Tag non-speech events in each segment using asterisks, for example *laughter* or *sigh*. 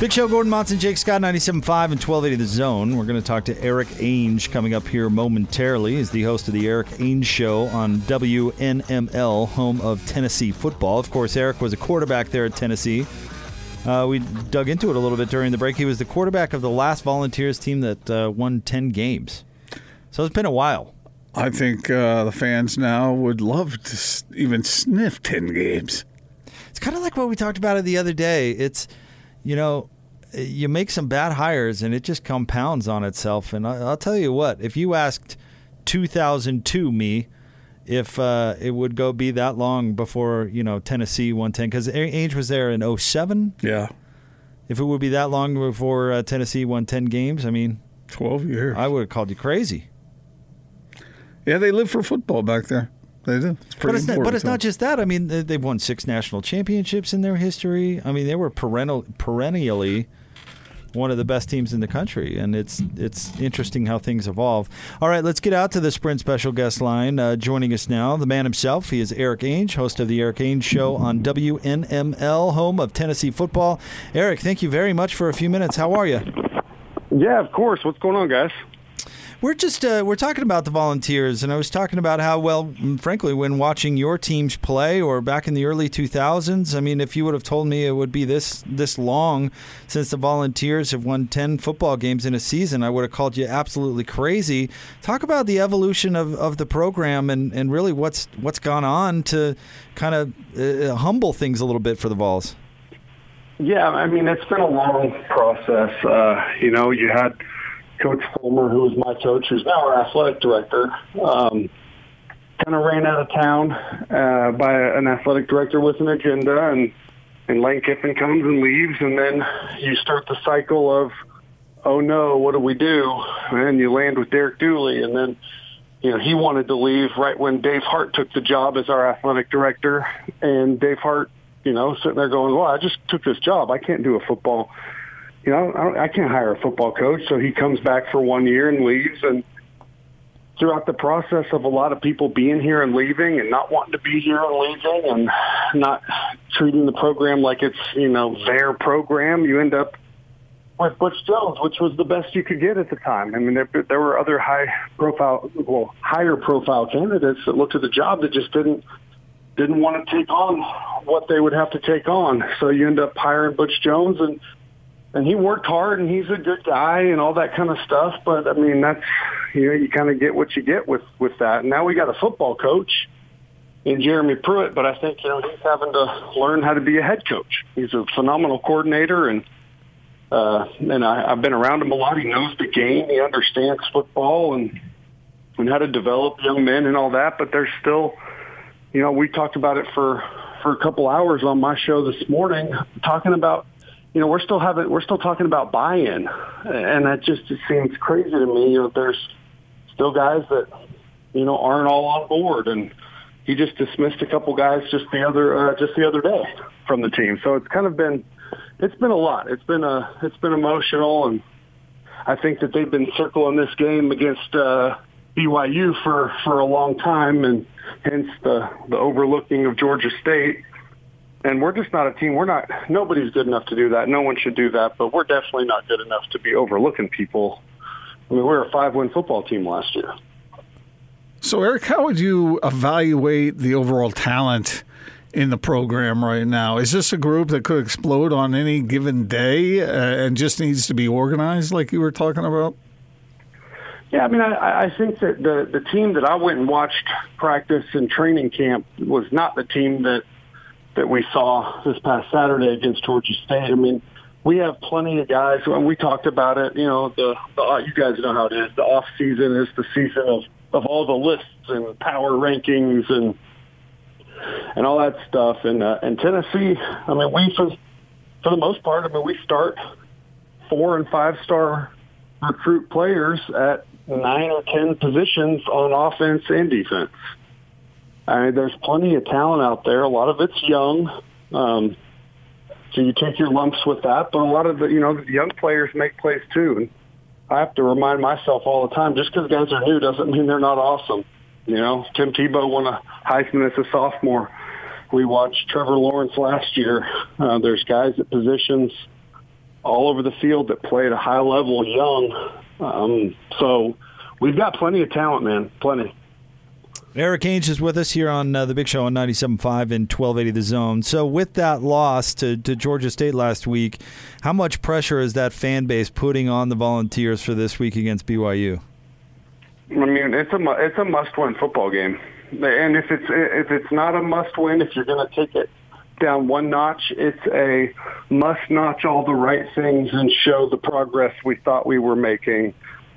Big Show, Gordon Monson, Jake Scott, 97.5 and 1280 The Zone. We're going to talk to Erik Ainge coming up here momentarily. He's the host of the Erik Ainge Show on WNML, home of Tennessee football. Of course, Erik was a quarterback there at Tennessee. Uh, we dug into it a little bit during the break. He was the quarterback of the last Volunteers team that uh, won 10 games. So it's been a while. I think uh, the fans now would love to even sniff 10 games. It's kind of like what we talked about it the other day. It's – you know, you make some bad hires and it just compounds on itself. And I'll tell you what, if you asked 2002 me if uh, it would go be that long before, you know, Tennessee 110, because Ainge was there in 07. Yeah. If it would be that long before uh, Tennessee won 10 games, I mean, 12 years. I would have called you crazy. Yeah, they live for football back there. They do. It's but it's, not, but it's not just that. I mean, they've won six national championships in their history. I mean, they were perennial, perennially one of the best teams in the country, and it's it's interesting how things evolve. All right, let's get out to the Sprint special guest line. Uh, joining us now, the man himself. He is Erik Ainge, host of the Erik Ainge Show on WNML, home of Tennessee football. Erik, thank you very much for a few minutes. How are you? Yeah, of course. What's going on, guys? We're just uh, we're talking about the volunteers, and I was talking about how well, frankly, when watching your teams play, or back in the early 2000s. I mean, if you would have told me it would be this this long since the volunteers have won 10 football games in a season, I would have called you absolutely crazy. Talk about the evolution of, of the program and, and really what's what's gone on to kind of uh, humble things a little bit for the Vols. Yeah, I mean, it's been a long process. Uh, you know, you had Coach Fulmer, who was my coach, who's now our athletic director, um, kind of ran out of town uh, by an athletic director with an agenda, and and Lane Kiffin comes and leaves, and then you start the cycle of, oh no, what do we do? And you land with Derek Dooley, and then you know he wanted to leave right when Dave Hart took the job as our athletic director, and Dave Hart, you know, sitting there going, well, I just took this job, I can't do a football you know, I, don't, I can't hire a football coach. So he comes back for one year and leaves. And throughout the process of a lot of people being here and leaving and not wanting to be here and leaving and not treating the program like it's, you know, their program, you end up with Butch Jones, which was the best you could get at the time. I mean, there, there were other high profile, well, higher profile candidates that looked at the job that just didn't didn't want to take on what they would have to take on. So you end up hiring Butch Jones, and and he worked hard and he's a good guy and all that kind of stuff. But I mean, that's, you know, you kind of get what you get with, with that. And now we got a football coach in Jeremy Pruitt, but I think, you know, he's having to learn how to be a head coach. He's a phenomenal coordinator and, uh, and I, I've been around him a lot. He knows the game. He understands football and, and how to develop young men and all that. But there's still, you know, we talked about it for, for a couple hours on my show this morning, talking about you know, we're still having, we're still talking about buy-in, and that just seems crazy to me. You know, there's still guys that, you know, aren't all on board, and he just dismissed a couple guys just the other, uh, just the other day from the team. So it's kind of been, it's been a lot. It's been a, it's been emotional, and I think that they've been circling this game against uh, BYU for for a long time, and hence the the overlooking of Georgia State and we're just not a team. We're not. Nobody's good enough to do that. No one should do that. But we're definitely not good enough to be overlooking people. I mean, we're a five-win football team last year. So, Erik, how would you evaluate the overall talent in the program right now? Is this a group that could explode on any given day uh, and just needs to be organized, like you were talking about? Yeah, I mean, I, I think that the the team that I went and watched practice and training camp was not the team that that we saw this past Saturday against Georgia State. I mean, we have plenty of guys, and we talked about it. You know, the, the you guys know how it is. The off season is the season of of all the lists and power rankings and and all that stuff. And uh, and Tennessee, I mean, we for for the most part, I mean, we start four and five star recruit players at nine or ten positions on offense and defense. I mean, there's plenty of talent out there. A lot of it's young. Um, so you take your lumps with that, but a lot of the, you know, the young players make plays too. And I have to remind myself all the time, just because guys are new doesn't mean they're not awesome. You know, Tim Tebow won a Heisman as a sophomore. We watched Trevor Lawrence last year. Uh, there's guys at positions all over the field that play at a high level young. Um, so we've got plenty of talent, man. Plenty. Erik Ainge is with us here on uh, the Big Show on 97.5 and 1280 The Zone. So, with that loss to, to Georgia State last week, how much pressure is that fan base putting on the Volunteers for this week against BYU? I mean, it's a it's a must-win football game, and if it's if it's not a must-win, if you're going to take it down one notch, it's a must notch all the right things and show the progress we thought we were making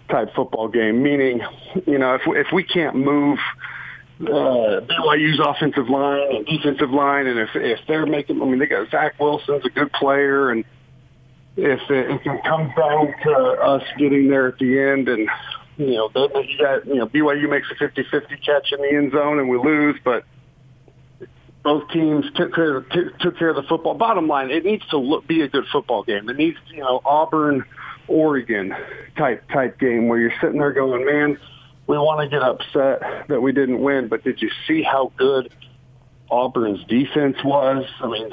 type football game. Meaning, you know, if if we can't move uh, BYU's offensive line and defensive line, and if if they're making, I mean, they got Zach Wilson's a good player, and if it, if it comes down to us getting there at the end, and you know, you got you know BYU makes a 50-50 catch in the end zone, and we lose, but both teams took care of, took care of the football. Bottom line, it needs to look, be a good football game. It needs, you know, Auburn, Oregon type type game where you're sitting there going, man we want to get upset that we didn't win, but did you see how good Auburn's defense was? I mean,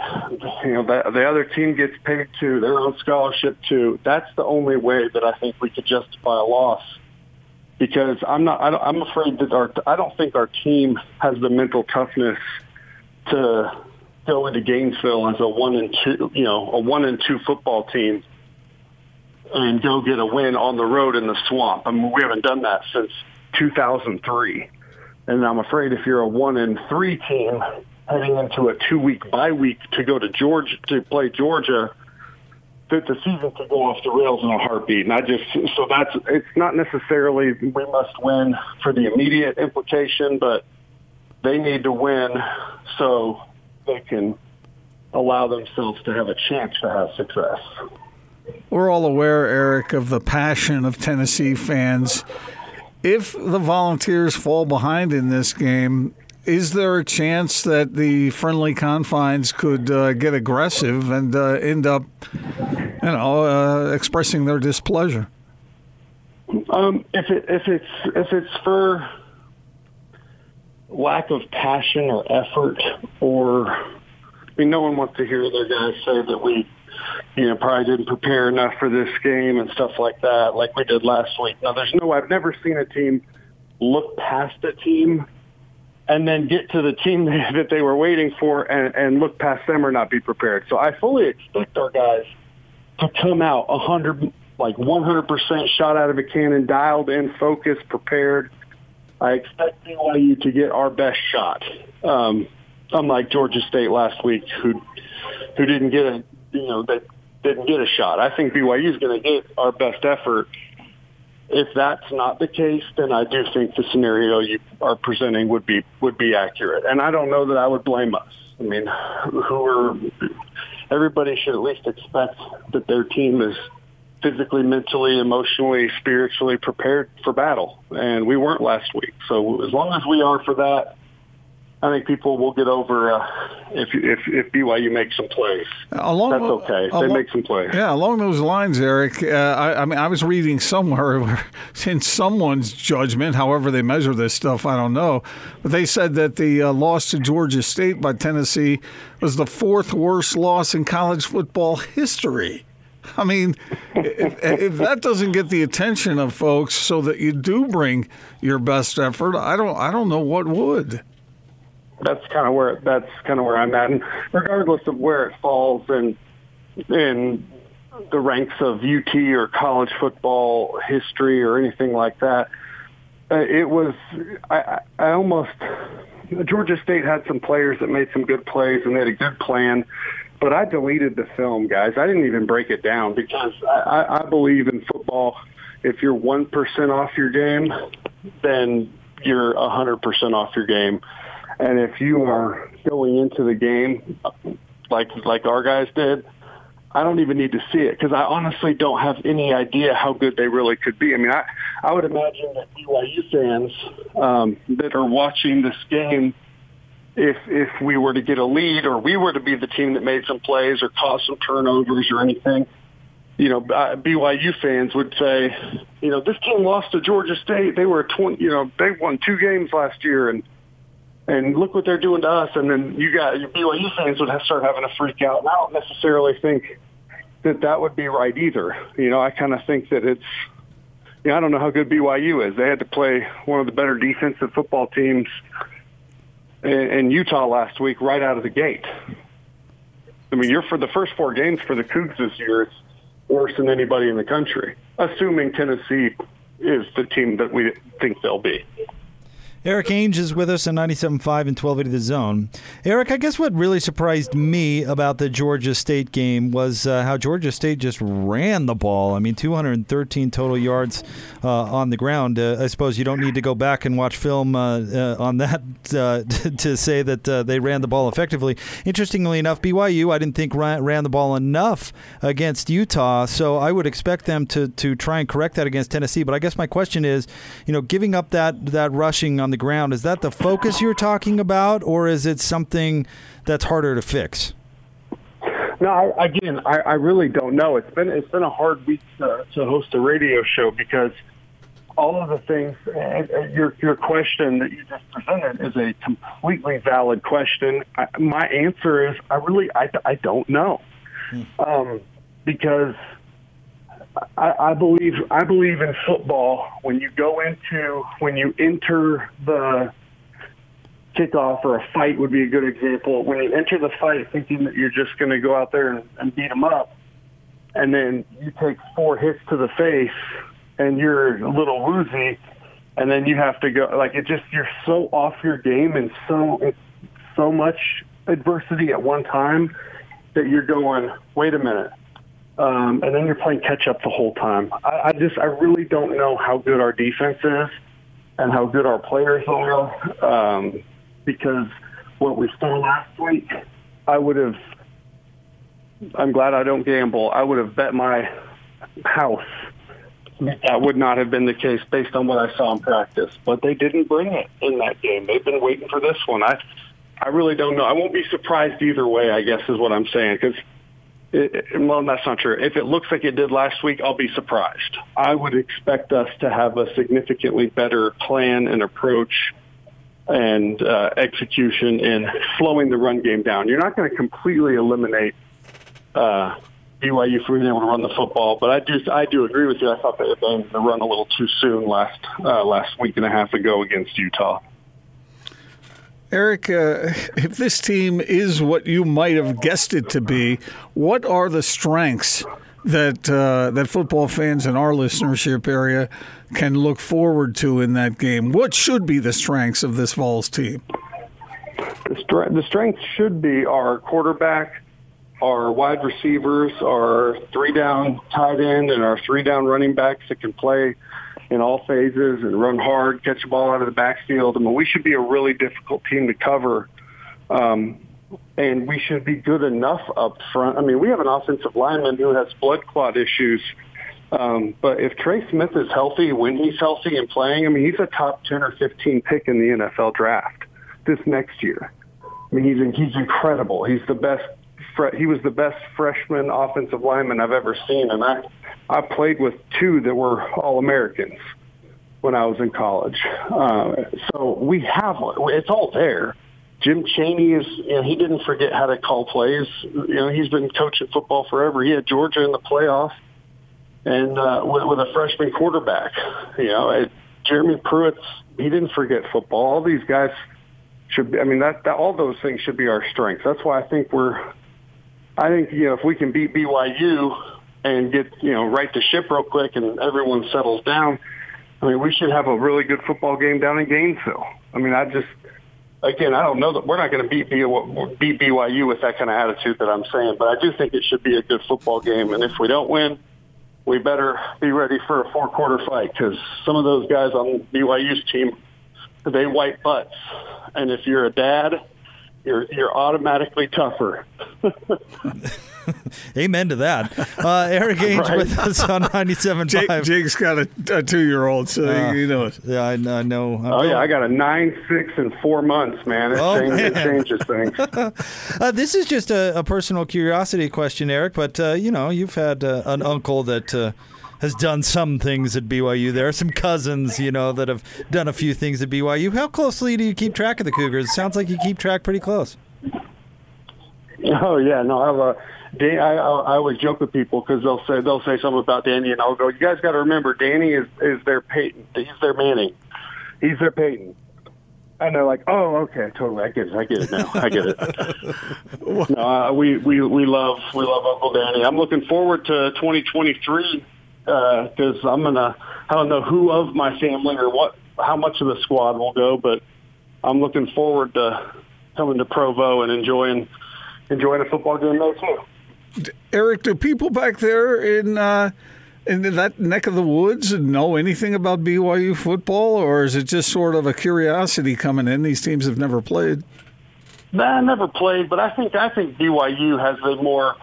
you know, the, the other team gets paid too. They're on scholarship too. That's the only way that I think we could justify a loss. Because I'm not, I I'm afraid that our, I don't think our team has the mental toughness to go into Gainesville as a one and two, you know, a one and two football team and go get a win on the road in the swamp. I mean, we haven't done that since 2003. And I'm afraid if you're a one and three team heading into a two week bye week to go to Georgia to play Georgia, that the season could go off the rails in a heartbeat. And I just so that's it's not necessarily we must win for the immediate implication, but they need to win so they can allow themselves to have a chance to have success. We're all aware, Erik, of the passion of Tennessee fans if the Volunteers fall behind in this game, is there a chance that the friendly confines could uh, get aggressive and uh, end up, you know, uh, expressing their displeasure? Um, if it if it's if it's for lack of passion or effort, or I mean, no one wants to hear their guys say that we you know, probably didn't prepare enough for this game and stuff like that, like we did last week. Now, there's no, I've never seen a team look past a team and then get to the team *laughs* that they were waiting for and, and look past them or not be prepared. So I fully expect our guys to come out a hundred, like 100% shot out of a cannon, dialed in, focused, prepared. I expect BYU to get our best shot. Um, unlike Georgia State last week, who who didn't get a you know, that didn't get a shot. I think BYU is going to get our best effort. If that's not the case, then I do think the scenario you are presenting would be would be accurate. And I don't know that I would blame us. I mean, who are everybody should at least expect that their team is physically, mentally, emotionally, spiritually prepared for battle. And we weren't last week. So as long as we are for that, I think people will get over uh, if if if BYU makes some plays. Along, That's okay. Along, they make some plays. Yeah, along those lines, Erik. Uh, I, I, mean, I was reading somewhere *laughs* in someone's judgment, however they measure this stuff, I don't know, but they said that the uh, loss to Georgia State by Tennessee was the fourth worst loss in college football history. I mean, if, *laughs* if, that doesn't get the attention of folks, so that you do bring your best effort, I don't, I don't know what would that's kind of where that's kind of where I'm at. And regardless of where it falls in in the ranks of UT or college football history or anything like that, uh, it was I, I almost Georgia State had some players that made some good plays and they had a good plan. But I deleted the film, guys. I didn't even break it down because I, I believe in football. If you're one percent off your game, then you're a hundred percent off your game. And if you are going into the game like like our guys did, I don't even need to see it because I honestly don't have any idea how good they really could be. I mean, I I would imagine that BYU fans um, that are watching this game, if if we were to get a lead or we were to be the team that made some plays or caused some turnovers or anything, you know, uh, BYU fans would say, you know, this team lost to Georgia State. They were a 20, you know, they won two games last year and and look what they're doing to us. And then you got your BYU fans would have start having a freak out. And I don't necessarily think that that would be right either. You know, I kind of think that it's, you know, I don't know how good BYU is. They had to play one of the better defensive football teams in, in Utah last week right out of the gate. I mean, you're for the first four games for the Cougs this year. It's worse than anybody in the country, assuming Tennessee is the team that we think they'll be. Erik Ainge is with us on 97.5 and 1280 The Zone. Erik, I guess what really surprised me about the Georgia State game was uh, how Georgia State just ran the ball. I mean, 213 total yards uh, on the ground. Uh, I suppose you don't need to go back and watch film uh, uh, on that uh, *laughs* to say that they ran the ball effectively. Interestingly enough, BYU, I didn't think ran, ran the ball enough against Utah, so I would expect them to, to try and correct that against Tennessee. But I guess my question is, you know, giving up that, that rushing on on the ground. Is that the focus you're talking about, or is it something that's harder to fix? No, I, again, I, I really don't know. It's been it's been a hard week to, to host a radio show because all of the things. And your your question that you just presented is a completely valid question. I, my answer is I really I, I don't know hmm. um, because I, I believe I believe in football. When you go into when you enter the kickoff or a fight would be a good example. When you enter the fight thinking that you're just going to go out there and, and beat them up, and then you take four hits to the face and you're a little woozy, and then you have to go like it just you're so off your game and so it's so much adversity at one time that you're going, wait a minute, um, and then you're playing catch up the whole time. I, I just, I really don't know how good our defense is and how good our players are um, because what we saw last week, I would have. I'm glad I don't gamble. I would have bet my house that would not have been the case based on what I saw in practice. But they didn't bring it in that game. They've been waiting for this one. I, I really don't know. I won't be surprised either way. I guess is what I'm saying because it, well, that's not true. If it looks like it did last week, I'll be surprised. I would expect us to have a significantly better plan and approach and uh, execution in slowing the run game down. You're not going to completely eliminate uh, BYU from being able to run the football, but I do I do agree with you. I thought they had the run a little too soon last uh, last week and a half ago against Utah. Erik, uh, *laughs* if this team is what you might have guessed it to be, what are the strengths that uh, that football fans in our listenership area can look forward to in that game? What should be the strengths of this Vols team? The, stre- the strengths should be our quarterback, our wide receivers, our three down tight end, and our three down running backs that can play in all phases and run hard, catch the ball out of the backfield. I mean, we should be a really difficult team to cover. Um, and we should be good enough up front. I mean, we have an offensive lineman who has blood clot issues. Um, but if Trey Smith is healthy, when he's healthy and playing, I mean, he's a top 10 or 15 pick in the NFL draft this next year. I mean, he's, he's incredible. He's the best. He was the best freshman offensive lineman I've ever seen. And I, I played with two that were all Americans when I was in college. Uh, so we have it's all there. Jim Chaney is you know he didn't forget how to call plays. You know he's been coaching football forever. He had Georgia in the playoff, and uh, with, with a freshman quarterback. You know it, Jeremy Pruitt's he didn't forget football. All these guys should be. I mean that, that all those things should be our strengths. That's why I think we're. I think you know if we can beat BYU and get you know right the ship real quick and everyone settles down. I mean, we should have a really good football game down in Gainesville. I mean, I just again, I don't know that we're not going to beat beat BYU with that kind of attitude that I'm saying, but I do think it should be a good football game. And if we don't win, we better be ready for a four quarter fight because some of those guys on BYU's team they wipe butts, and if you're a dad, you're you're automatically tougher. *laughs* *laughs* Amen to that. Uh, Erik *laughs* Ainge Right. with us on *laughs* 97.5. Jake, Jake's got a, a two-year-old, so Uh, you know it. Yeah, I, I know. Oh yeah, I got a nine, six, and four months, man. It, Oh, changes, it man. changes things. Uh, this is just a, a personal curiosity question, Erik. But uh, you know, you've had uh, an uncle that uh, has done some things at BYU. There are some cousins, you know, that have done a few things at BYU. How closely do you keep track of the Cougars? It sounds like you keep track pretty close. Oh yeah, no, I have a. Dan, I, I always joke with people because they'll say they'll say something about Danny, and I'll go, "You guys got to remember, Danny is is their Peyton. He's their Manning. He's their Peyton." And they're like, "Oh, okay, totally. I get it. I get it now. I get it." *laughs* no, uh, we we we love we love Uncle Danny. I'm looking forward to 2023 because I'm gonna. I don't know who of my family or what how much of the squad will go, but I'm looking forward to coming to Provo and enjoying enjoying a football game there too. Erik, do people back there in uh, in that neck of the woods know anything about BYU football, or is it just sort of a curiosity coming in? These teams have never played. Nah, I never played, but I think I think BYU has a more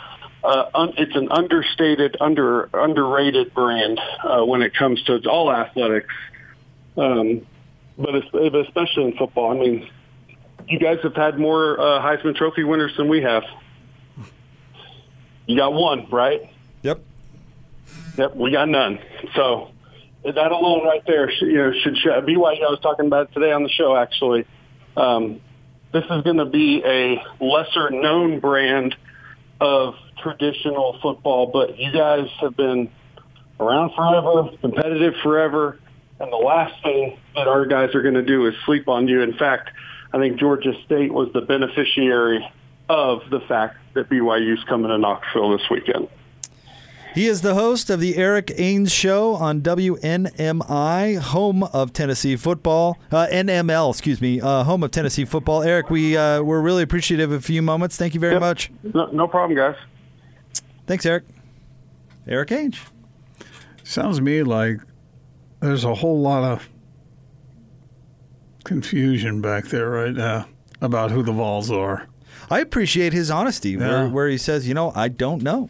uh, un, it's an understated, under underrated brand uh, when it comes to all athletics. Um, but especially in football, I mean, you guys have had more uh, Heisman Trophy winners than we have. You got one, right? Yep. Yep, we got none. So that alone, right there, should, you know, should show. BYU. I was talking about it today on the show. Actually, um, this is going to be a lesser known brand of traditional football, but you guys have been around forever, competitive forever, and the last thing that our guys are going to do is sleep on you. In fact, I think Georgia State was the beneficiary of the fact that BYU's coming to Knoxville this weekend. He is the host of the Erik Ainge Show on WNMI, home of Tennessee football. Uh, NML, excuse me, uh, home of Tennessee football. Erik, we uh, we're really appreciative of a few moments. Thank you very Yep. much. No, no problem, guys. Thanks, Erik. Erik Ainge. Sounds to me like there's a whole lot of confusion back there right now about who the Vols are. I appreciate his honesty where, Yeah. where he says, you know, I don't know.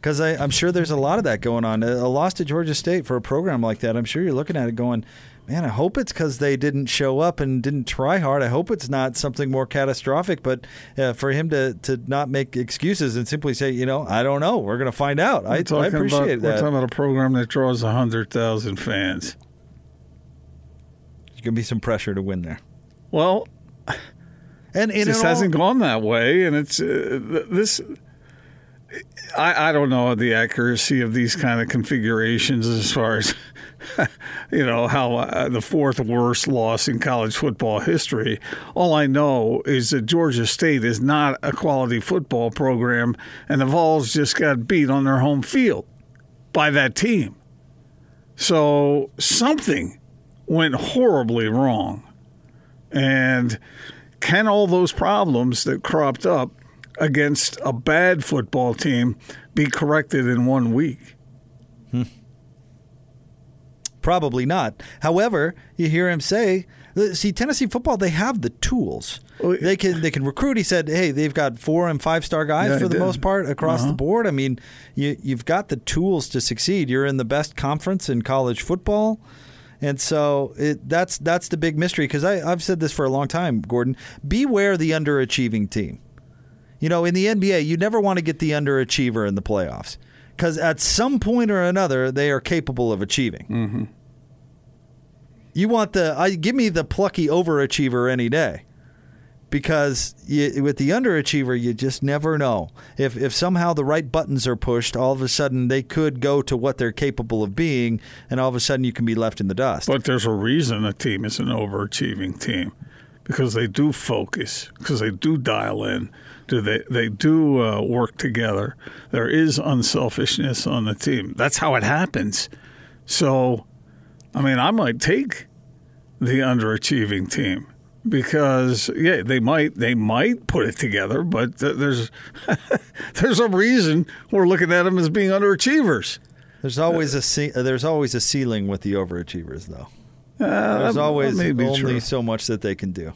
Because I'm sure there's a lot of that going on. A a loss to Georgia State for a program like that, I'm sure you're looking at it going, man, I hope it's because they didn't show up and didn't try hard. I hope it's not something more catastrophic. But uh, for him to, to not make excuses and simply say, you know, I don't know, we're going to find out. I, I appreciate about, We're talking about a program that draws 100,000 fans. There's going to be some pressure to win there. Well, And, and it just in all- hasn't gone that way, and it's uh, this. I, I don't know the accuracy of these kind of configurations as far as *laughs* you know how uh, the fourth worst loss in college football history. All I know is that Georgia State is not a quality football program, and the Vols just got beat on their home field by that team. So something went horribly wrong. And can all those problems that cropped up against a bad football team be corrected in one week? Probably not. However, you hear him say, "See, Tennessee football, they have the tools. They can they can recruit." He said, "Hey, they've got four and five star guys Yeah, for the did. most part across Uh-huh. the board. I mean, you you've got the tools to succeed. You're in the best conference in college football." And so it, that's that's the big mystery because I've said this for a long time, Gordon. Beware the underachieving team. You know, in the NBA, you never want to get the underachiever in the playoffs because at some point or another, they are capable of achieving. Mm-hmm. You want the I give me the plucky overachiever any day. Because you, with the underachiever, you just never know. If if somehow the right buttons are pushed, all of a sudden they could go to what they're capable of being, and all of a sudden you can be left in the dust. But there's a reason a team is an overachieving team because they do focus, because they do dial in, do they they do uh, work together. There is unselfishness on the team. That's how it happens. So, I mean, I might take the underachieving team because yeah, they might they might put it together, but th- there's *laughs* there's a reason we're looking at them as being underachievers. There's always a ce- uh, there's always a ceiling with the overachievers, though. Uh, There's that- always that only true. so much that they can do.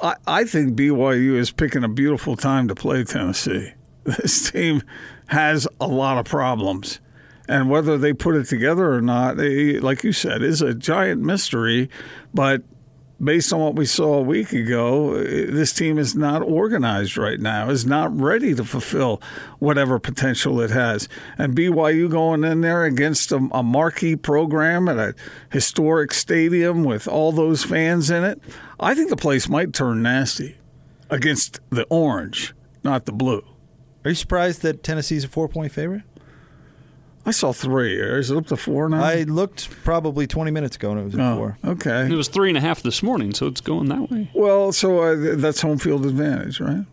I, I think BYU is picking a beautiful time to play Tennessee. *laughs* this team has a lot of problems. And whether they put it together or not, eh, like you said, is a giant mystery. But based on what we saw a week ago, eh, this team is not organized right now, is not ready to fulfill whatever potential it has. And BYU going in there against a, a marquee program at a historic stadium with all those fans in it, I think the place might turn nasty against the orange, not the blue. Are you surprised that Tennessee's a four point favorite? I saw three. Is it up to four now? I looked probably 20 minutes ago and it was at oh, four. okay. It was three and a half this morning, so it's going that way. Well, so uh, that's home field advantage, right?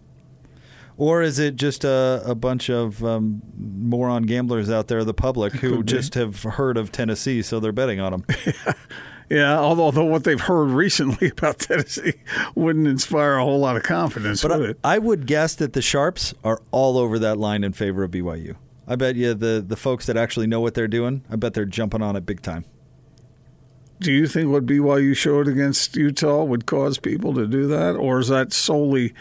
Or is it just a, a bunch of um, moron gamblers out there, the public, who just have heard of Tennessee, so they're betting on them? *laughs* Yeah, although, although what they've heard recently *laughs* about Tennessee wouldn't inspire a whole lot of confidence, But would I, it? I would guess that the Sharps are all over that line in favor of BYU. I bet you the, the folks that actually know what they're doing, I bet they're jumping on it big time. Do you think what BYU showed against Utah would cause people to do that, or is that solely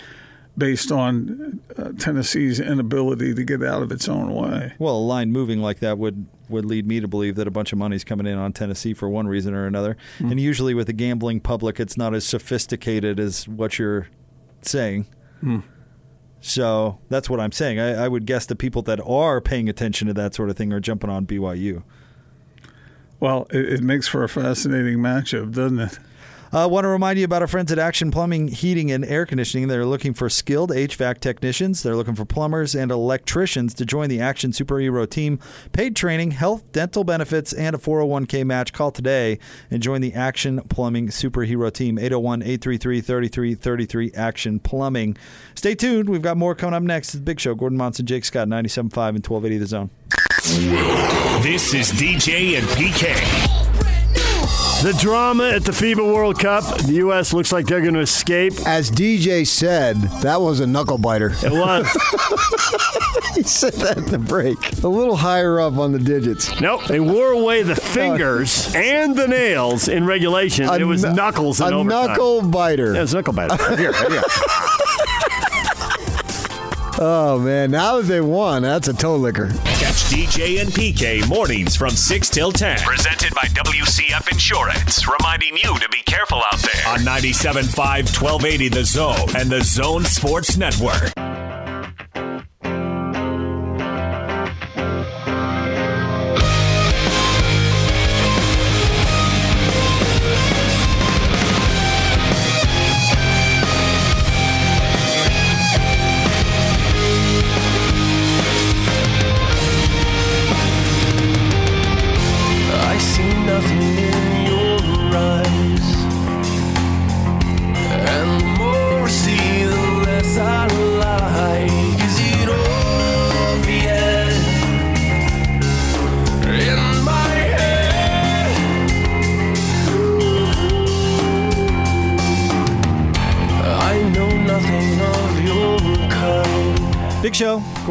based on uh, Tennessee's inability to get out of its own way? Well, a line moving like that would, would lead me to believe that a bunch of money's coming in on Tennessee for one reason or another. And usually with the gambling public, it's not as sophisticated as what you're saying. So that's what I'm saying. I, I would guess the people that are paying attention to that sort of thing are jumping on BYU. Well, it, it makes for a fascinating matchup, doesn't it? I uh, want to remind you about our friends at Action Plumbing, Heating, and Air Conditioning. They're looking for skilled HVAC technicians. They're looking for plumbers and electricians to join the Action Superhero team. Paid training, health, dental benefits, and a 401k match. Call today and join the Action Plumbing Superhero team. 801 833 3333 Action Plumbing. Stay tuned. We've got more coming up next. It's the Big Show. Gordon Monson, Jake Scott, 97.5 and 1280 The Zone. This is DJ and PK. The drama at the FIBA World Cup. The U.S. looks like they're going to escape. As DJ said, that was a knuckle biter. It was. *laughs* he said that at the break. A little higher up on the digits. nope. They wore away the *laughs* fingers and the nails in regulation. A it was knu- knuckles in A overtime. knuckle biter. Yeah, it was knuckle biter. Here, right here. *laughs* Oh, man. Now that they won, that's a toe licker. Catch DJ and PK mornings from 6 till 10. Presented by WCF Insurance. Reminding you to be careful out there. On 97.5, 1280 The Zone and The Zone Sports Network.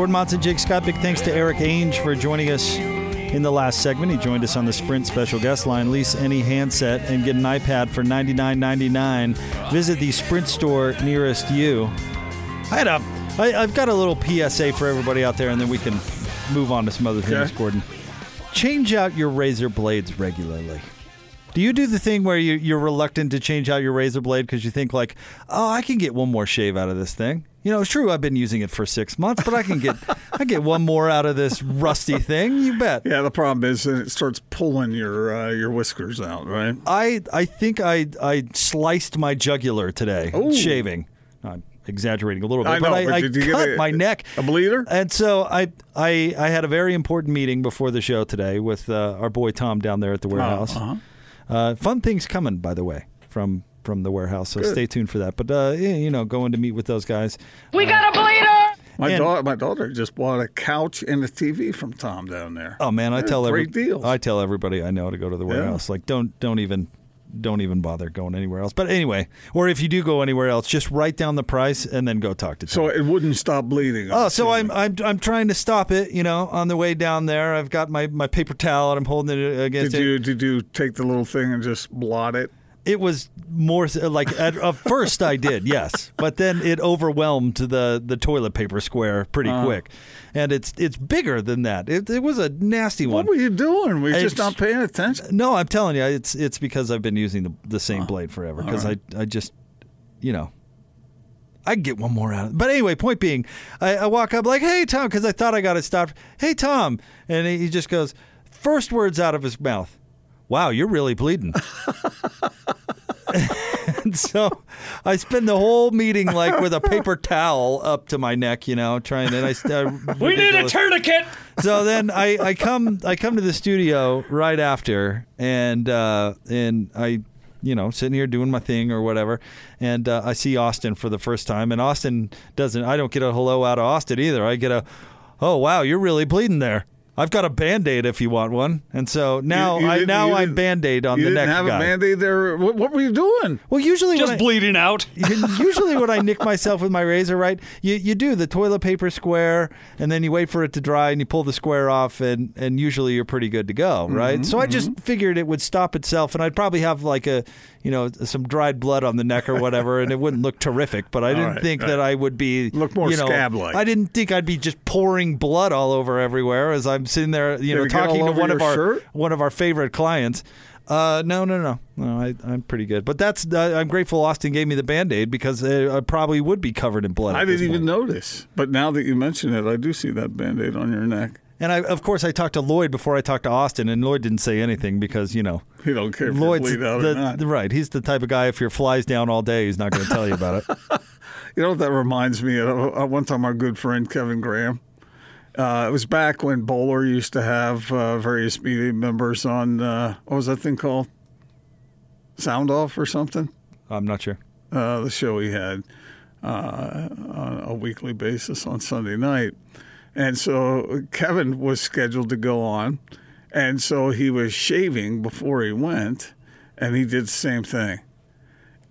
Show, Gordon Monson, Jake Scott. Big thanks to Erik Ainge for joining us in the last segment. He joined us on the Sprint special guest line. Lease any handset and get an iPad for $99.99. Visit the Sprint store nearest you. I had a, I, I've got a little PSA for everybody out there, and then we can move on to some other things, Okay. Gordon. Change out your razor blades regularly. Do you do the thing where you, you're reluctant to change out your razor blade because you think like, oh, I can get one more shave out of this thing? You know, it's true. I've been using it for six months, but I can get *laughs* I get one more out of this rusty thing. You bet. Yeah, the problem is it starts pulling your uh, your whiskers out, right? I I think I I sliced my jugular today shaving. I'm exaggerating a little bit, I know, but I, but I did you get cut a- my neck. a bleeder? And so I I I had a very important meeting before the show today with uh, our boy Tom down there at the warehouse. uh-huh. Uh, fun things coming, by the way, from from the warehouse. So stay tuned for that. But uh, yeah, you know, going to meet with those guys. We got a bleeder! My And- daughter, my daughter just bought a couch and a TV from Tom down there. Oh man, I They're tell every, great deals. I tell everybody I know to go to the warehouse. Like don't don't even don't even bother going anywhere else. But anyway, or if you do go anywhere else, just write down the price and then go talk to Tom. so it wouldn't stop bleeding. Oh, so I'm, I'm I'm trying to stop it. You know, on the way down there, I've got my, my paper towel and I'm holding it against Did it. you did you take the little thing and just blot it? It was more like at, at first I did, yes, but then it overwhelmed the the toilet paper square pretty Uh. quick, and it's it's bigger than that. It, it was a nasty one. What were you doing? Were you just not paying attention? No, I'm telling you, it's it's because I've been using the the same blade forever. Because I I just, you know, I can get one more out. of it. But anyway, point being, I, I walk up like, "Hey Tom," because I thought I got it stopped. Hey Tom, and he he just goes, first words out of his mouth, "Wow, you're really bleeding." *laughs* *laughs* and so I spend the whole meeting like with a paper towel up to my neck, you know, trying to. I, uh, We need a tourniquet. so then I, I come I come to the studio right after and uh, and I you know sitting here doing my thing or whatever and uh, I see Austin for the first time and Austin doesn't I don't get a hello out of Austin either I get a oh wow you're really bleeding there I've got a band-aid if you want one and so now You- you I, now I'm didn't- band-aid on you the didn't neck have guy a band-aid there. What, what were you doing? well usually Just when I, bleeding out. *laughs* usually when I nick myself with my razor, right, you, you do the toilet paper square and then you wait for it to dry and you pull the square off and, and usually you're pretty good to go, right? Mm-hmm, so I just mm-hmm. figured it would stop itself and I'd probably have like a, you know, some dried blood on the neck or whatever and it wouldn't look terrific, but I didn't right, think right. that I would be Look more you know, scab-like. I didn't think I'd be just pouring blood all over everywhere as I'm sitting there, you Did know, it talking to one of our shirt? one of our favorite clients. Uh, no, no, no, no. I, I'm pretty good, but that's uh, I'm grateful Austin gave me the band aid because uh, I probably would be covered in blood. I didn't even notice. But now that you mention it, I do see that band-aid on your neck. And I, of course, I talked to Lloyd before I talked to Austin, and Lloyd didn't say anything because you know *laughs* He don't care Lloyd's the, right. He's the type of guy if your flies down all day, he's not going to tell you about it. *laughs* You know what that reminds me of? Uh, one time, our good friend Kevin Graham. Uh, it was back when Bowler used to have uh, various media members on uh, what was that thing called? Sound off or something? I'm not sure. Uh, the show he had uh, on a weekly basis on Sunday night, and so Kevin was scheduled to go on, and so he was shaving before he went, and he did the same thing,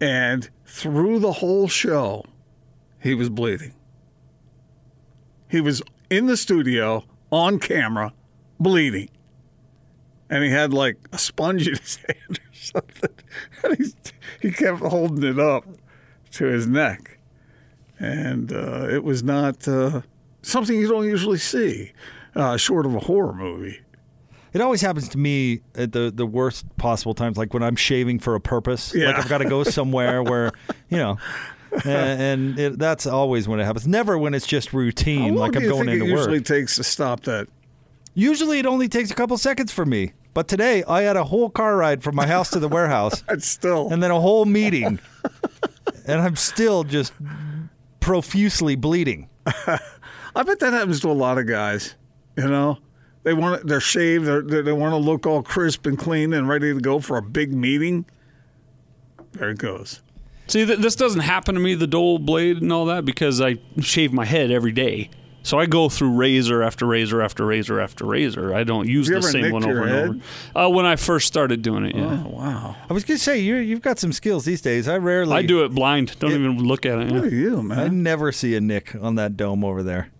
and through the whole show, he was bleeding. He was in the studio on camera, bleeding. And he had like a sponge in his *laughs* hand or something. And he, he kept holding it up to his neck. And uh, it was not uh, something you don't usually see, uh, short of a horror movie. It always happens to me at the the worst possible times, like when I'm shaving for a purpose. Yeah. Like I've got to go *laughs* somewhere where, you know, and, and it, that's always when it happens. Never when it's just routine, like I'm going into it usually takes to stop that? Usually, it only takes a couple seconds for me. But today, I had a whole car ride from my house to the warehouse, *laughs* It's still. and then a whole meeting, *laughs* and I'm still just profusely bleeding. I bet that happens to a lot of guys. You know, they want they're shaved, they're, they they want to look all crisp and clean and ready to go for a big meeting. There it goes. See, th- this doesn't happen to me, the dull blade and all that, because I shave my head every day. So I go through razor after razor after razor after razor. I don't use the same one over head? and over. Uh, when I first started doing it, yeah. Oh wow! I was gonna say you you've got some skills these days. I rarely I do it blind. Don't even look at it. Look Yeah. at you, I never see a nick on that dome over there.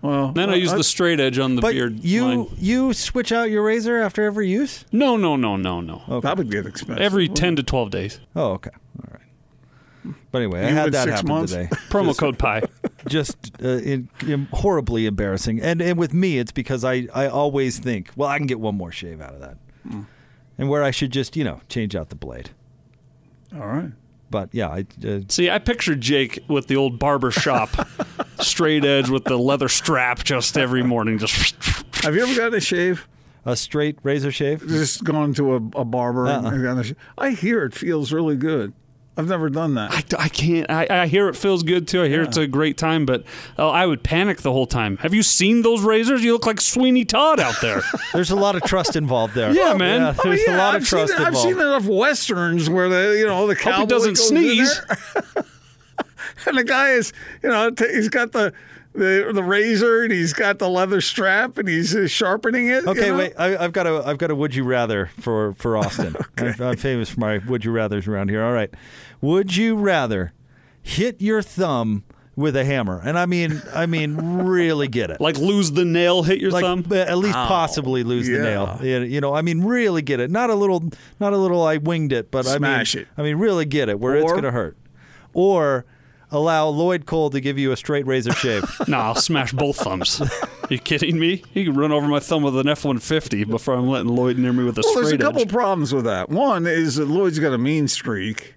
Well, Then I use the straight edge on the But beard you line. you switch out your razor after every use. No, no, no, no, no. that would get expensive. Every 10 to 12 days. Oh, okay, all right. But anyway, I had that six happen months? today. *laughs* Promo code PI. *laughs* Just uh, in, in horribly embarrassing, and and with me, it's because I I always think, well, I can get one more shave out of that, Hmm. and where I should just you know change out the blade. All right. But yeah, I uh, See, I pictured Jake with the old barber shop, *laughs* straight edge with the leather strap just every morning. Just Have you ever gotten a shave? a straight razor shave. Just gone to a, a barber and Uh-uh. gotten a sh- I hear it feels really good. I've never done that. I, I can't. I, I hear it feels good too. I hear it's a great time, but oh, I would panic the whole time. Have you seen those razors? You look like Sweeney Todd out there. *laughs* There's a lot of trust involved there. Yeah, man. Yeah, Oh, there's yeah, a lot I've of trust seen, I've seen enough westerns where the you know the cowboy Hope he doesn't goes sneeze. *laughs* and the guy is you know t- he's got the the, the razor and he's got the leather strap and he's uh, sharpening it. you Okay, know? wait. I, I've got a I've got a would you rather for for Austin. *laughs* I'm, I'm famous for my would you rather's around here. All right, would you rather hit your thumb with a hammer, and I mean, I mean, really get it. Like lose the nail, hit your like thumb. at least possibly lose the nail. Yeah, You know, I mean, really get it. Not a little, not a little. I winged it, but Smash I mean, it. I mean, really get it where it's going to hurt, or allow Lloyd Cole to give you a straight razor shave. *laughs* no, I'll smash both thumbs. *laughs* you kidding me? He can run over my thumb with an F one fifty before I'm letting Lloyd near me with a Well, there's a straight couple edge. problems with that. One is that Lloyd's got a mean streak,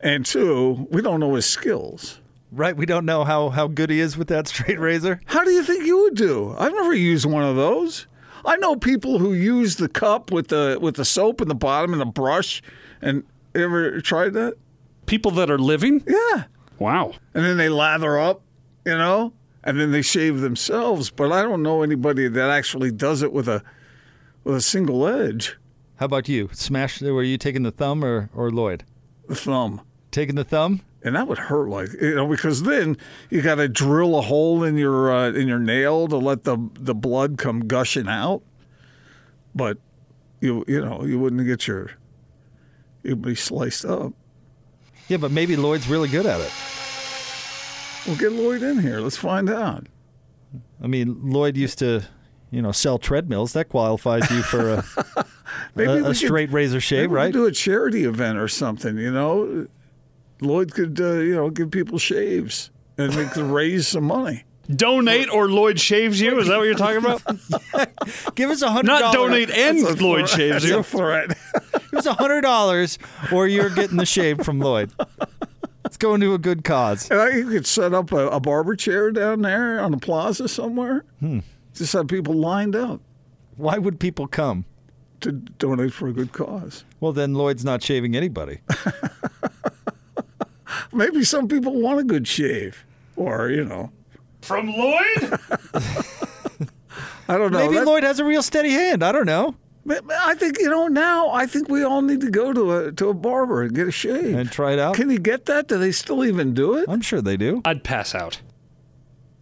and two, we don't know his skills. right? We don't know how how good he is with that *laughs* straight razor. How do you think you would do? I've never used one of those. I know people who use the cup with the with the soap in the bottom and the brush. And ever tried that? People that are living. Yeah. Wow. And then they lather up, you know, and then they shave themselves. But I don't know anybody that actually does it with a with a single edge, How about you? Smash? Were you taking the thumb or or Lloyd the thumb. taking the thumb? and that would hurt like you know because then you got to drill a hole in your uh, in your nail to let the the blood come gushing out but you you know you wouldn't get your you'd be sliced up Yeah, but maybe Lloyd's really good at it. well get lloyd in here let's find out I mean, Lloyd used to, you know, sell treadmills. That qualifies you for a, *laughs* maybe a, we a could- straight razor maybe shave, we right? could do a charity event or something you know lloyd could uh, you know give people shaves and they could raise some money Donate or Lloyd shaves you. Is that what you're talking about? *laughs* Give us a hundred. Not donate and That's a Lloyd threat. shaves That's you. a threat Give us a hundred dollars, or you're getting the shave from Lloyd. It's going to a good cause. Uh, you could set up a, a barber chair down there on the plaza somewhere. Hmm. Just have people lined up Why would people come? To donate for a good cause. Well, then Lloyd's not shaving anybody. *laughs* Maybe some people want a good shave, or you know, From Lloyd? *laughs* I don't know. Maybe That- Lloyd has a real steady hand. I don't know. but- but I think you know now. I think we all need to go to a to a barber and get a shave And try it out. Can you get that? Do they still even do it? I'm sure they do. I'd pass out.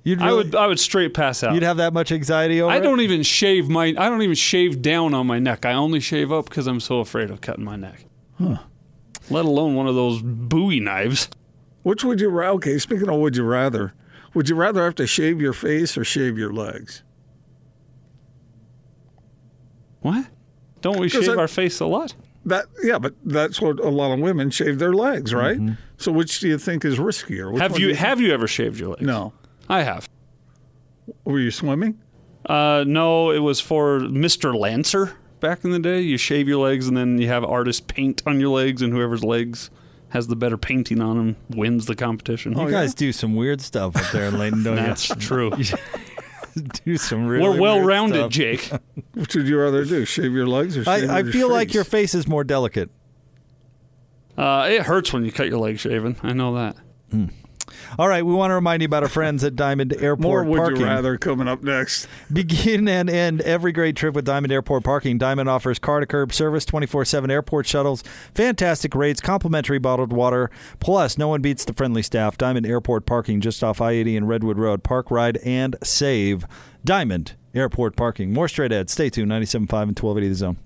You'd I would. I would straight pass out. You'd have that much anxiety over I it? don't even shave my. I don't even shave down on my neck. I only shave up because I'm so afraid of cutting my neck. Huh. Let alone one of those Bowie knives. Which would you rather? Okay, speaking of would you rather, would you rather have to shave your face or shave your legs? What? Don't we shave I- our face a lot? That yeah, but that's what a lot of women shave their legs, right? Mm-hmm. So which do you think is riskier? Which have one do you have you ever shaved your legs? No. I have. Were you swimming? Uh, no, it was for Mr. Lancer back in the day. You shave your legs and then you have artists paint on your legs, and whoever's legs has the better painting on them wins the competition. You guys do some weird stuff up there in Layton, don't That's *laughs* you? true. do some really We're weird well rounded, stuff. Jake. *laughs* Which would you rather do? Shave your legs or shave I, I your feel like your face is more delicate. Uh, it hurts when you cut your leg shaving. I know that. All right, we want to remind you about our friends at Diamond *laughs* Airport Parking. More would Parking. you rather coming up next. Begin and end every great trip with Diamond Airport Parking. Diamond offers car to curb service, 24 7 airport shuttles, fantastic rates, complimentary bottled water. Plus, no one beats the friendly staff. Diamond Airport Parking just off I 80 and Redwood Road. Park, ride, and save. Diamond Airport Parking. More straight ahead. Stay tuned. 97.5 and 1280 The Zone.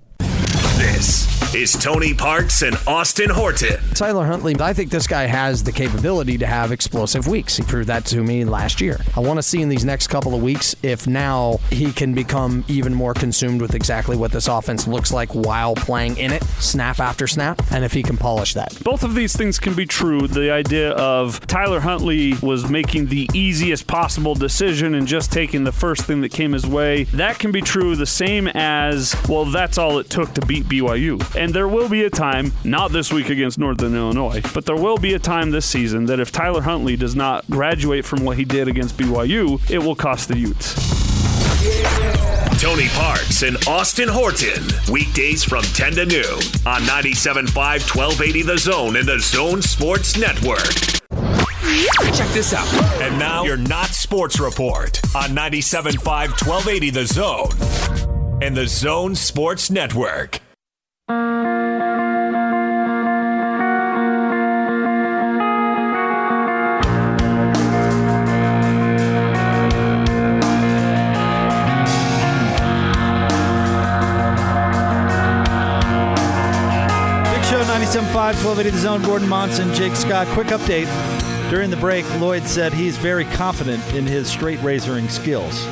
This is Tony Parks and Austin Horton. Tyler Huntley, I think this guy has the capability to have explosive weeks. He proved that to me last year. I want to see in these next couple of weeks if now he can become even more consumed with exactly what this offense looks like while playing in it, snap after snap, and if he can polish that. Both of these things can be true. The idea of Tyler Huntley was making the easiest possible decision and just taking the first thing that came his way. That can be true the same as, well, that's all it took to beat BYU. And there will be a time, not this week against Northern Illinois, but there will be a time this season that if Tyler Huntley does not graduate from what he did against BYU, it will cost the Utes. Tony Parks and Austin Horton. Weekdays from 10 to noon on 97.5 1280 The Zone and The Zone Sports Network. Check this out. And now your Not Sports Report on 97.5 1280 The Zone and The Zone Sports Network. Big Show 97.5, 1280 The Zone. Gordon Monson, Jake Scott. Quick update. During the break, Lloyd said he's very confident in his straight razoring skills.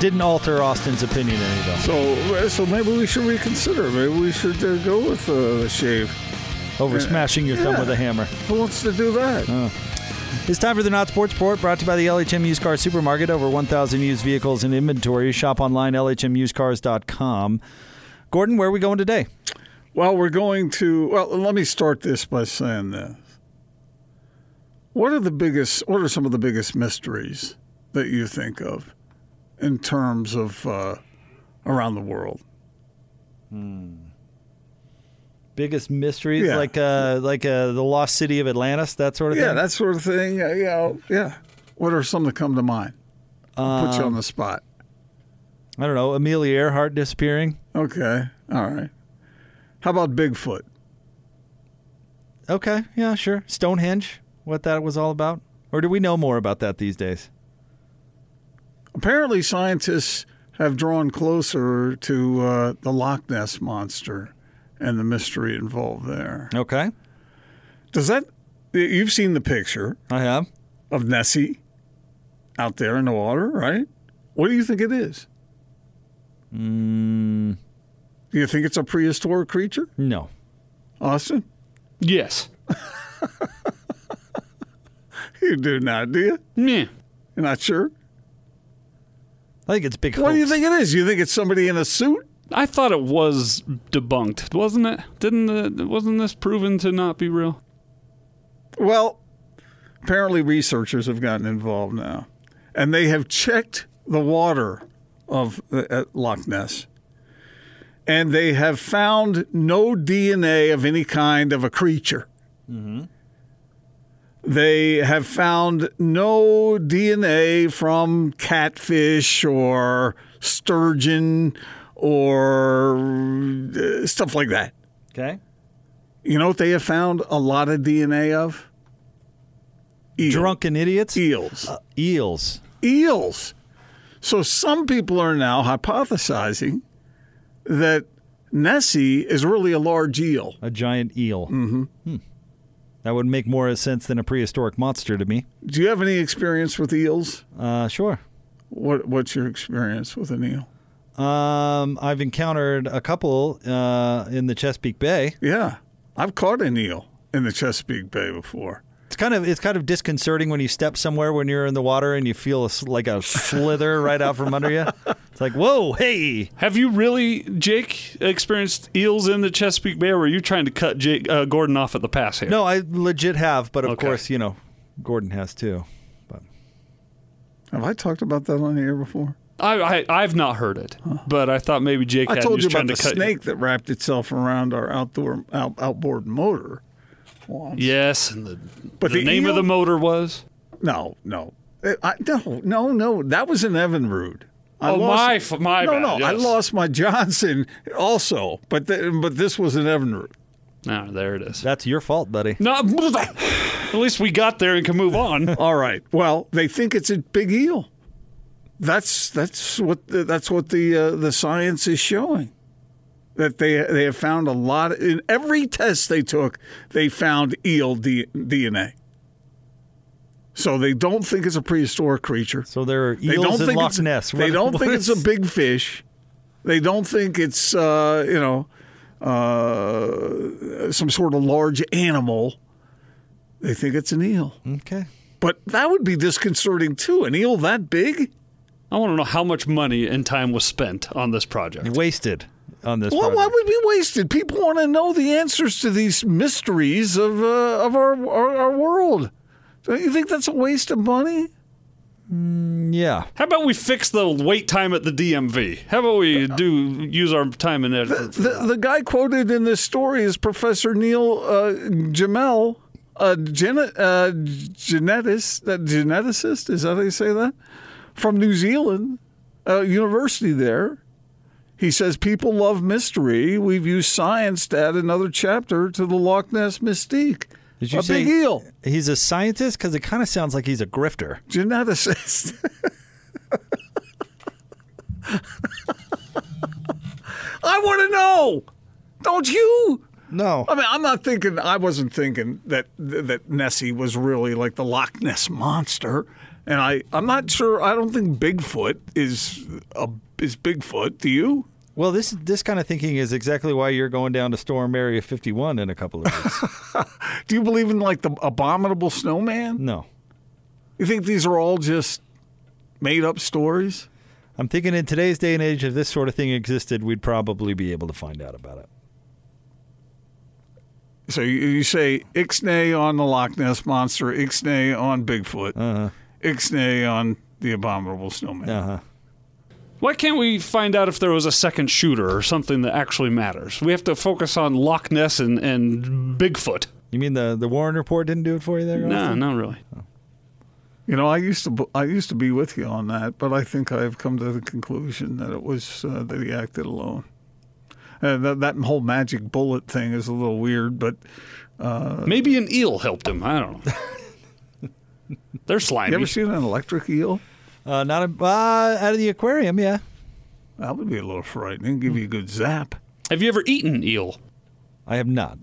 Didn't alter Austin's opinion any though. So, so maybe we should reconsider. Maybe we should uh, go with uh, the shave. Over Yeah. smashing your thumb with a hammer. Who wants to do that? It's time for the Not Sports Report, brought to you by the LHM Used Car Supermarket. Over 1,000 used vehicles in inventory. Shop online, lhmusedcars.com. Gordon, where are we going today? Well, we're going to. Well, let me start this by saying this. What are the biggest? What are some of the biggest mysteries that you think of in terms of uh, around the world? Biggest mysteries, Yeah. like uh, like uh, the lost city of Atlantis, that sort of Yeah, thing. Yeah, that sort of thing. Uh, you know, yeah. What are some that come to mind? I'll put you on the spot. I don't know. Amelia Earhart disappearing. Okay. All right. How about Bigfoot? Okay, yeah, sure. Stonehenge, what that was all about, or do we know more about that these days? Apparently, scientists have drawn closer to uh, the Loch Ness monster and the mystery involved there. Okay, Does that? You've seen the picture I have. of Nessie out there in the water, right? What do you think it is? Mm, Do you think it's a prehistoric creature, no, Austin? Yes. *laughs* You do not, do you? Yeah. You're not sure? I think it's big. What do you think it is? You think it's somebody in a suit? I thought it was debunked, wasn't it? Didn't the, wasn't this proven to not be real? Well, apparently researchers have gotten involved now, and they have checked the water of the, at Loch Ness, and they have found no DNA of any kind of a creature. Mm-hmm. They have found no DNA from catfish or sturgeon or uh, stuff like that. Okay, You know what they have found a lot of DNA of? Eel. drunken idiots, eels. eels. eels. So some people are now hypothesizing that Nessie is really a large eel. A giant eel. Mm-hmm. That would make more sense than a prehistoric monster to me. Do you have any experience with eels? Uh, sure. What What's your experience with an eel? Um, I've encountered a couple uh, in the Chesapeake Bay. Yeah, I've caught an eel in the Chesapeake Bay before. It's kind of it's kind of disconcerting when you step somewhere when you're in the water and you feel a, s- like a slither right out from under you. It's like whoa, hey. Have you really, Jake, experienced eels in the Chesapeake Bay, or were you trying to cut Jake, uh, Gordon off at the pass here? No, I legit have, but of Okay. course you know Gordon has too. But Have I talked about that on the air before? I, I I've not heard it, but I thought maybe Jake I had told you about the to cut snake that wrapped itself around our outdoor out, outboard motor. Once. Yes, and the, But the, the name of the motor was. No, no, Uh, I, no, no, no. That was in Evinrude. I Oh, lost- my f- my No, bad, no. I lost my Johnson also, but th- but this was in Evinrude. Ah, there it is. that's your fault, buddy. No, *laughs* at least we got there and can move on. *laughs* All right. Well, they think it's a big eel. That's that's what the, that's what the uh, the science is showing. That they they have found a lot in every test they took, they found eel D, DNA. So they don't think it's a prehistoric creature. So there are They eels don't in think Loch it's, Ness. They What- don't what think it's a big fish. They don't think it's uh, you know uh, some sort of large animal. They think it's an eel. Okay. But that would be disconcerting too. An eel that big? I want to know how much money and time was spent on this project. Wasted on this. Well, project. why would be wasted? People want to know the answers to these mysteries of uh, of our, our our world. Don't you think that's a waste of money? Yeah. How about we fix the wait time at the DMV? How about we do use our time and effort? for The, that? the guy quoted in this story is Professor Neil uh, Gemmell, a gen- uh, genetist, uh, geneticist. Is that how you say that? From New Zealand, uh, university there. He says people love mystery. We've used science to add another chapter to the Loch Ness mystique. Did you a say big eel, he's a scientist? Because it kind of sounds like he's a grifter. *laughs* geneticist. *laughs* I want to know. Don't you? No. I mean, I'm not thinking. I wasn't thinking that that Nessie was really like the Loch Ness monster, and I I'm not sure. I don't think Bigfoot is a is Bigfoot. Do you? Well, this this kind of thinking is exactly why you're going down to Storm Area 51 in a couple of weeks. *laughs* Do you believe in like the abominable snowman? no. You think these are all just made up stories? I'm thinking in today's day and age, if this sort of thing existed, we'd probably be able to find out about it. So you, you say Ixnay on the Loch Ness monster, Ixnay on Bigfoot, Uh-huh. Ixnay on the abominable snowman. Uh-huh. Why can't we find out if there was a second shooter or something that actually matters? We have to focus on Loch Ness and, and Bigfoot. You mean the, the Warren report didn't do it for you there? No, Austin? not really. You know, I used to b- I used to be with you on that, but I think I've come to the conclusion that it was uh, that he acted alone. Uh, that, that whole magic bullet thing is a little weird, but Maybe an eel helped him. I don't know. *laughs* They're slimy. you ever seen an electric eel? Uh, not a, uh, out of the aquarium, yeah. That would be a little frightening. Give you a good zap. Have you ever eaten eel? I have not.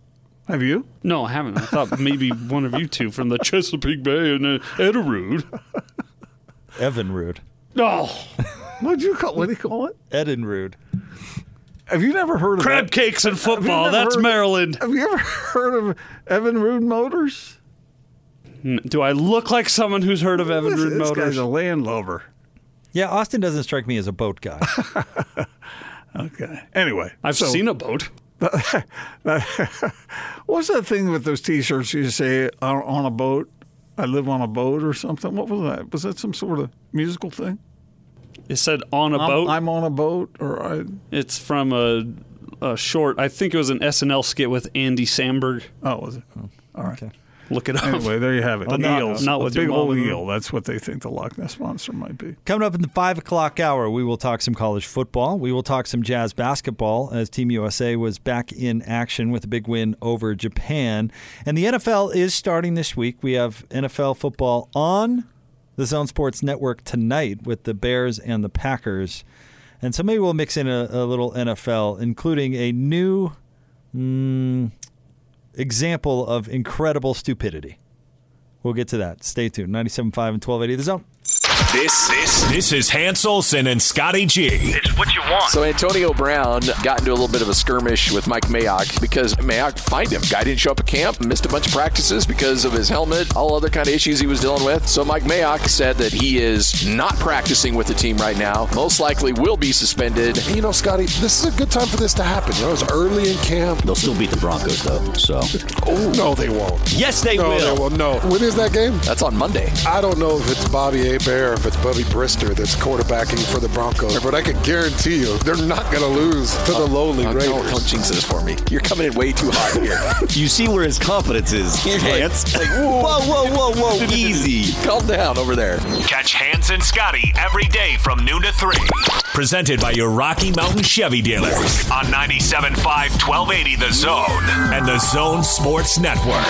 Have you? No, I haven't. I thought maybe *laughs* one of you two from the Chesapeake Bay and uh, Edarude. Evan Rude. Oh, *laughs* What'd you call? What do you call it? Eden Rude. Have you never heard of crab that? cakes and football. That's heard- Maryland. Have you ever *laughs* heard of Evan Rude Motors? N- Do I look like someone who's heard of Evan this, Rude this Motors? guy's a landlover. Yeah, Austin doesn't strike me as a boat guy. *laughs* Okay. Anyway, I've so- seen a boat. *laughs* What's that thing with those T-shirts you say on, on a boat? I live on a boat or something. What was that? Was that some sort of musical thing? It said on a I'm, boat. I'm on a boat, or I. it's from a, a short. I think it was an SNL skit with Andy Samberg. Oh, was it? Oh, All right. Look it up. Anyway, there you have it. But not- Eels. not a with your big old mom eel. That's what they think the Loch Ness monster might be. Coming up in the five o'clock hour, we will talk some college football. We will talk some jazz basketball as Team USA was back in action with a big win over Japan. And the NFL is starting this week. We have NFL football on the Zone Sports Network tonight with the Bears and the Packers. And so maybe we'll mix in a, a little NFL, including a new mm, example of incredible stupidity. We'll get to that. Stay tuned. 97.5 and 1280 The Zone. This this this is Hans Olsen and Scotty G. It's what you want. So Antonio Brown got into a little bit of a skirmish with Mike Mayock because Mayock fined him. Guy didn't show up at camp, missed a bunch of practices because of his helmet, all other kind of issues he was dealing with. So Mike Mayock said that he is not practicing with the team right now. Most likely will be suspended. You know, Scotty, this is a good time for this to happen. You know, it's early in camp. They'll still beat the Broncos, though. So. Oh, no, they won't. Yes, they no, will. They will. No. When is that game? That's on Monday. I don't know if it's Bobby Abear or if it's Bubby Brister that's quarterbacking for the Broncos, but I can guarantee you they're not going to lose to the lowly Uh, Raiders. don't, don't jinx this for me. You're coming in way too hot here. *laughs* You see where his confidence is, *laughs* Hans. like, whoa, whoa, whoa, whoa, *laughs* easy. Calm down over there. Catch Hans and Scotty every day from noon to 3. Presented by your Rocky Mountain Chevy dealers on 97.5 1280 The Zone and The Zone Sports Network.